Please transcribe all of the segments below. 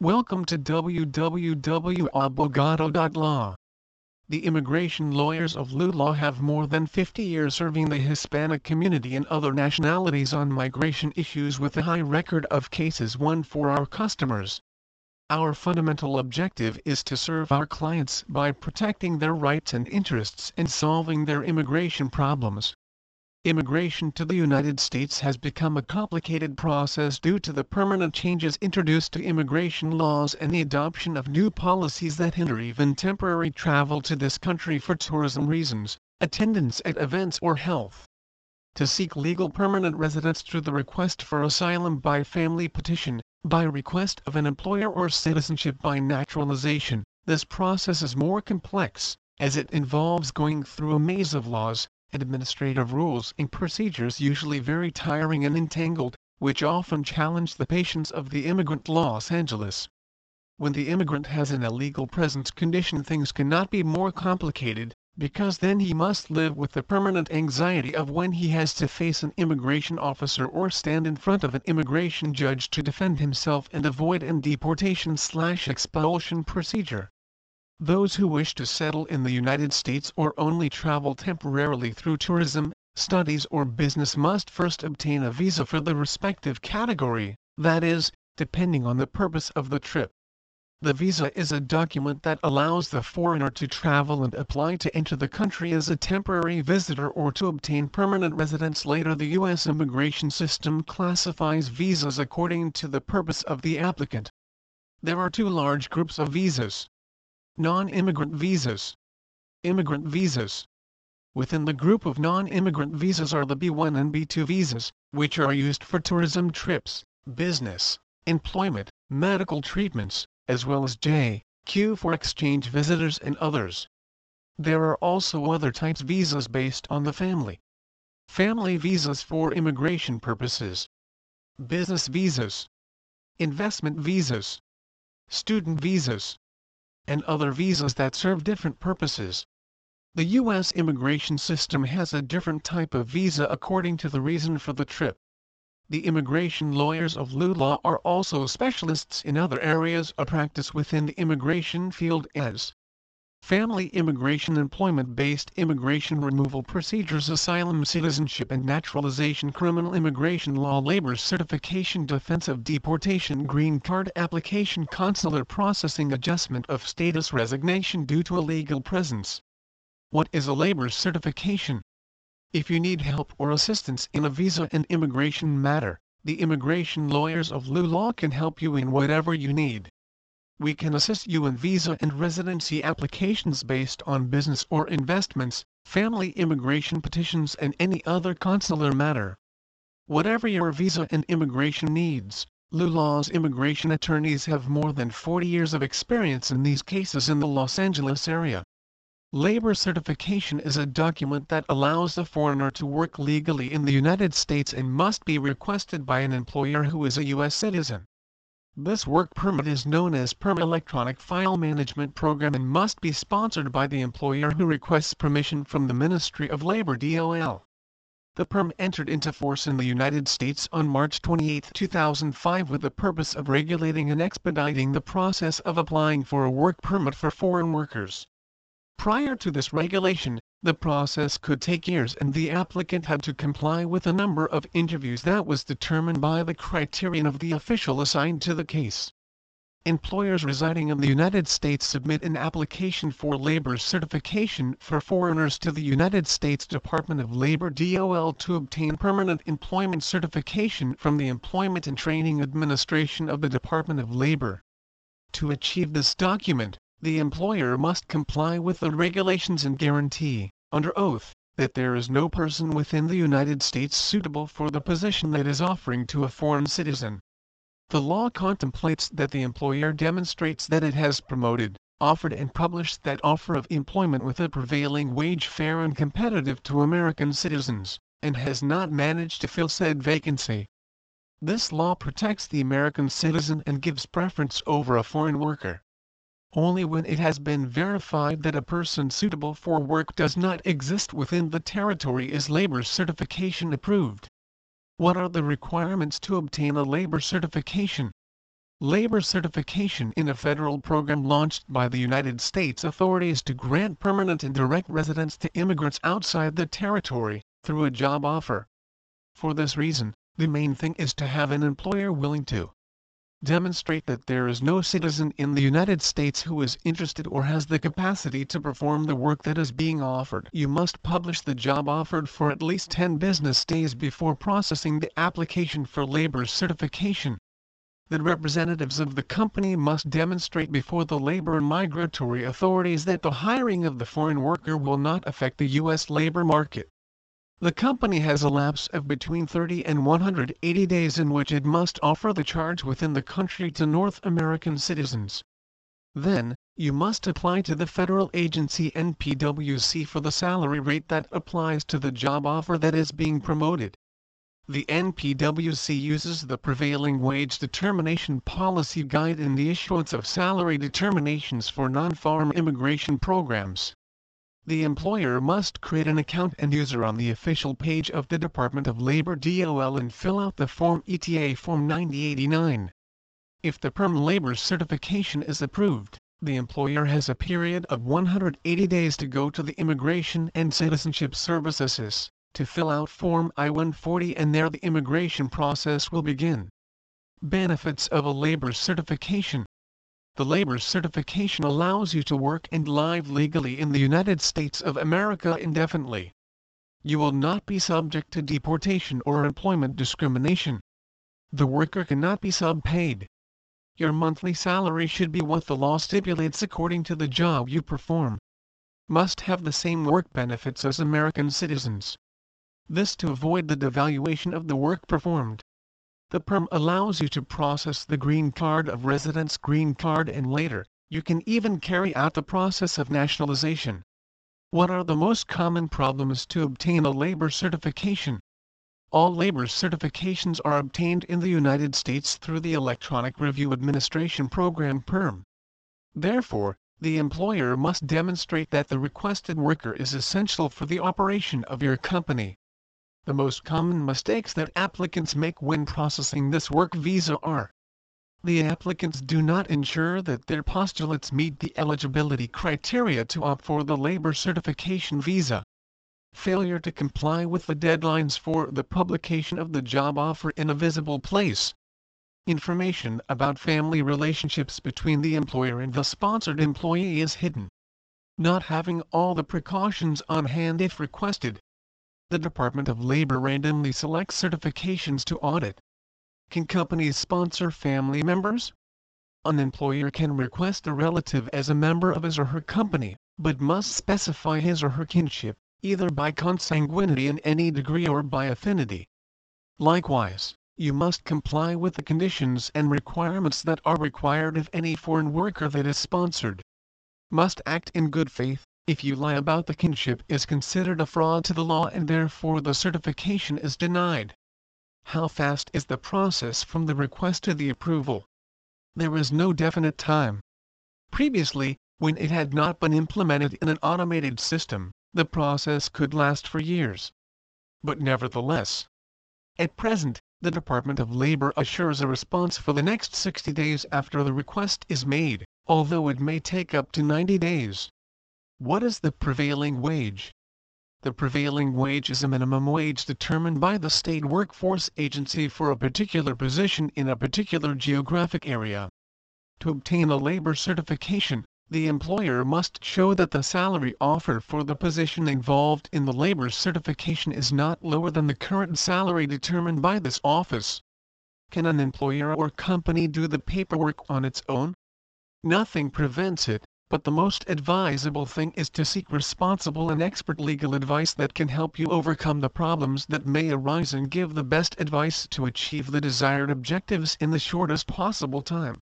Welcome to www.abogado.law. The immigration lawyers of LULAW have more than 50 years serving the Hispanic community and other nationalities on migration issues with a high record of cases won for our customers. Our fundamental objective is to serve our clients by protecting their rights and interests and solving their immigration problems. Immigration to the United States has become a complicated process due to the permanent changes introduced to immigration laws and the adoption of new policies that hinder even temporary travel to this country for tourism reasons, attendance at events or health. To seek legal permanent residence through the request for asylum by family petition, by request of an employer or citizenship by naturalization, this process is more complex, as it involves going through a maze of laws, administrative rules and procedures usually very tiring and entangled, which often challenge the patience of the immigrant Los Angeles. When the immigrant has an illegal presence condition things cannot be more complicated, because then he must live with the permanent anxiety of when he has to face an immigration officer or stand in front of an immigration judge to defend himself and avoid an deportation slash expulsion procedure. Those who wish to settle in the United States or only travel temporarily through tourism, studies or business must first obtain a visa for the respective category, that is, depending on the purpose of the trip. The visa is a document that allows the foreigner to travel and apply to enter the country as a temporary visitor or to obtain permanent residence later the U.S. immigration system classifies visas according to the purpose of the applicant. There are two large groups of visas Non-immigrant visas. Immigrant visas. Within the group of non-immigrant visas are the B1 and B2 visas, which are used for tourism trips, business, employment, medical treatments, as well as J, Q for exchange visitors and others. There are also other types visas based on the family. Family visas for immigration purposes. Business visas. Investment visas. Student visas and other visas that serve different purposes. The U.S. immigration system has a different type of visa according to the reason for the trip. The immigration lawyers of LULAW are also specialists in other areas of practice within the immigration field as family immigration employment-based immigration removal procedures asylum citizenship and naturalization criminal immigration law labor certification defense of deportation green card application consular processing adjustment of status resignation due to illegal presence. What is a labor certification? If you need help or assistance in a visa and immigration matter, the immigration lawyers of LULAW can help you in whatever you need we can assist you in visa and residency applications based on business or investments, family immigration petitions and any other consular matter. Whatever your visa and immigration needs, LULAW's immigration attorneys have more than 40 years of experience in these cases in the Los Angeles area. Labor certification is a document that allows a foreigner to work legally in the United States and must be requested by an employer who is a U.S. citizen. This work permit is known as PERM Electronic File Management Program and must be sponsored by the employer who requests permission from the Ministry of Labor DOL. The PERM entered into force in the United States on March 28, 2005 with the purpose of regulating and expediting the process of applying for a work permit for foreign workers. Prior to this regulation, the process could take years and the applicant had to comply with a number of interviews that was determined by the criterion of the official assigned to the case. Employers residing in the United States submit an application for labor certification for foreigners to the United States Department of Labor DOL to obtain permanent employment certification from the Employment and Training Administration of the Department of Labor. To achieve this document, the employer must comply with the regulations and guarantee, under oath, that there is no person within the United States suitable for the position that is offering to a foreign citizen. The law contemplates that the employer demonstrates that it has promoted, offered and published that offer of employment with a prevailing wage fair and competitive to American citizens, and has not managed to fill said vacancy. This law protects the American citizen and gives preference over a foreign worker only when it has been verified that a person suitable for work does not exist within the territory is labor certification approved. What are the requirements to obtain a labor certification? labor certification in a federal program launched by the United States authorities to grant permanent and direct residence to immigrants outside the territory, through a job offer. For this reason, the main thing is to have an employer willing to demonstrate that there is no citizen in the United States who is interested or has the capacity to perform the work that is being offered. You must publish the job offered for at least 10 business days before processing the application for labor certification the representatives of the company must demonstrate before the labor and migratory authorities that the hiring of the foreign worker will not affect the U.S. labor market. The company has a lapse of between 30 and 180 days in which it must offer the charge within the country to North American citizens. Then, you must apply to the federal agency NPWC for the salary rate that applies to the job offer that is being promoted the NPWC uses the prevailing wage determination policy guide in the issuance of salary determinations for non-farm immigration programs. The employer must create an account and user on the official page of the Department of Labor DOL and fill out the Form ETA Form 9089. If the Perm Labor certification is approved, the employer has a period of 180 days to go to the Immigration and Citizenship Services to fill out Form I-140 and there the immigration process will begin. Benefits of a labor certification The labor certification allows you to work and live legally in the United States of America indefinitely. You will not be subject to deportation or employment discrimination. The worker cannot be subpaid. Your monthly salary should be what the law stipulates according to the job you perform. Must have the same work benefits as American citizens this to avoid the devaluation of the work performed. The PERM allows you to process the green card of residence green card and later, you can even carry out the process of nationalization. What are the most common problems to obtain a labor certification? All labor certifications are obtained in the United States through the Electronic Review Administration Program PERM. Therefore, the employer must demonstrate that the requested worker is essential for the operation of your company. The most common mistakes that applicants make when processing this work visa are the applicants do not ensure that their postulates meet the eligibility criteria to opt for the labor certification visa. Failure to comply with the deadlines for the publication of the job offer in a visible place. Information about family relationships between the employer and the sponsored employee is hidden. Not having all the precautions on hand if requested the Department of Labor randomly selects certifications to audit. Can companies sponsor family members? An employer can request a relative as a member of his or her company, but must specify his or her kinship, either by consanguinity in any degree or by affinity. Likewise, you must comply with the conditions and requirements that are required of any foreign worker that is sponsored. Must act in good faith, if you lie about the kinship is considered a fraud to the law and therefore the certification is denied. How fast is the process from the request to the approval? There is no definite time. Previously, when it had not been implemented in an automated system, the process could last for years. But nevertheless, at present, the Department of Labor assures a response for the next 60 days after the request is made, although it may take up to 90 days. What is the prevailing wage? The prevailing wage is a minimum wage determined by the state workforce agency for a particular position in a particular geographic area. To obtain a labor certification, the employer must show that the salary offered for the position involved in the labor certification is not lower than the current salary determined by this office. Can an employer or company do the paperwork on its own? Nothing prevents it, but the most advisable thing is to seek responsible and expert legal advice that can help you overcome the problems that may arise and give the best advice to achieve the desired objectives in the shortest possible time.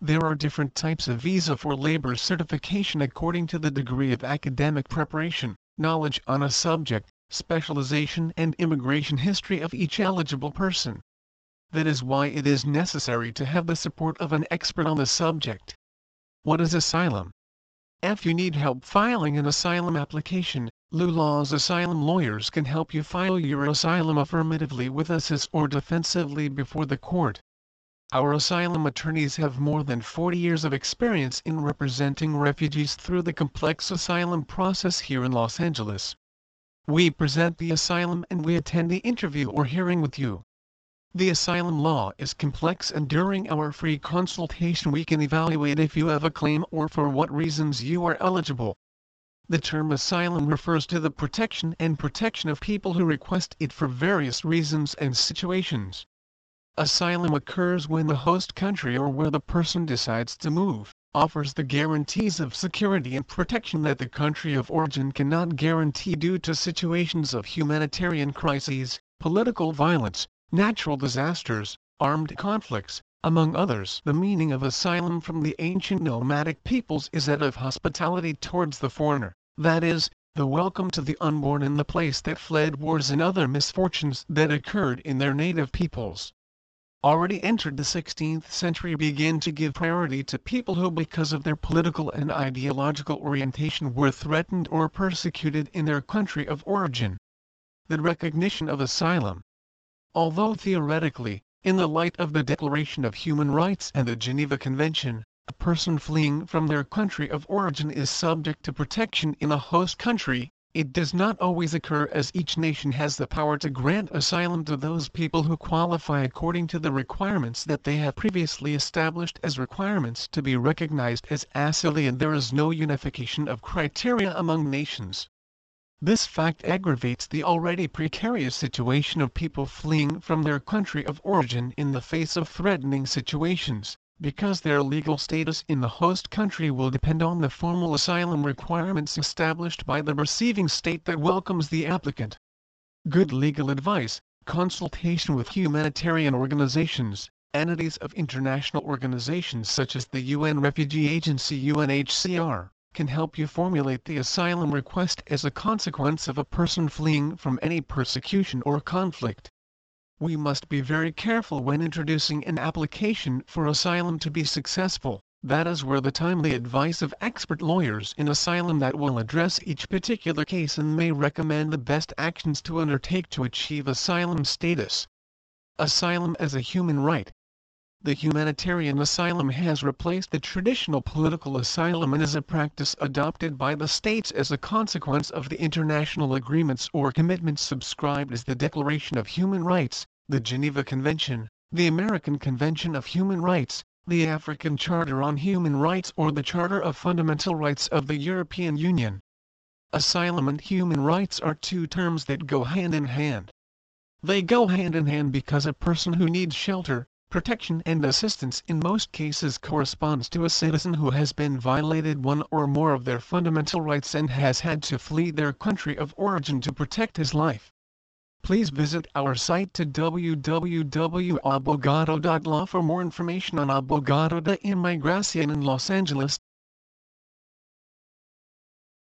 There are different types of visa for labor certification according to the degree of academic preparation, knowledge on a subject, specialization and immigration history of each eligible person. That is why it is necessary to have the support of an expert on the subject. What is asylum? If you need help filing an asylum application, LULAW's asylum lawyers can help you file your asylum affirmatively with us or defensively before the court. Our asylum attorneys have more than 40 years of experience in representing refugees through the complex asylum process here in Los Angeles. We present the asylum and we attend the interview or hearing with you. The asylum law is complex and during our free consultation we can evaluate if you have a claim or for what reasons you are eligible. The term asylum refers to the protection and protection of people who request it for various reasons and situations. Asylum occurs when the host country or where the person decides to move, offers the guarantees of security and protection that the country of origin cannot guarantee due to situations of humanitarian crises, political violence, natural disasters, armed conflicts, among others. The meaning of asylum from the ancient nomadic peoples is that of hospitality towards the foreigner, that is, the welcome to the unborn in the place that fled wars and other misfortunes that occurred in their native peoples already entered the 16th century began to give priority to people who because of their political and ideological orientation were threatened or persecuted in their country of origin. The recognition of asylum. Although theoretically, in the light of the Declaration of Human Rights and the Geneva Convention, a person fleeing from their country of origin is subject to protection in a host country, it does not always occur as each nation has the power to grant asylum to those people who qualify according to the requirements that they have previously established as requirements to be recognized as asylee and there is no unification of criteria among nations. This fact aggravates the already precarious situation of people fleeing from their country of origin in the face of threatening situations because their legal status in the host country will depend on the formal asylum requirements established by the receiving state that welcomes the applicant. Good legal advice, consultation with humanitarian organizations, entities of international organizations such as the UN Refugee Agency UNHCR, can help you formulate the asylum request as a consequence of a person fleeing from any persecution or conflict. We must be very careful when introducing an application for asylum to be successful, that is where the timely advice of expert lawyers in asylum that will address each particular case and may recommend the best actions to undertake to achieve asylum status. Asylum as a human right. The humanitarian asylum has replaced the traditional political asylum and is a practice adopted by the states as a consequence of the international agreements or commitments subscribed as the Declaration of Human Rights, the Geneva Convention, the American Convention of Human Rights, the African Charter on Human Rights or the Charter of Fundamental Rights of the European Union. Asylum and human rights are two terms that go hand in hand. They go hand in hand because a person who needs shelter, protection and assistance in most cases corresponds to a citizen who has been violated one or more of their fundamental rights and has had to flee their country of origin to protect his life. Please visit our site to www.abogado.law for more information on Abogado de Inmigración in Los Angeles.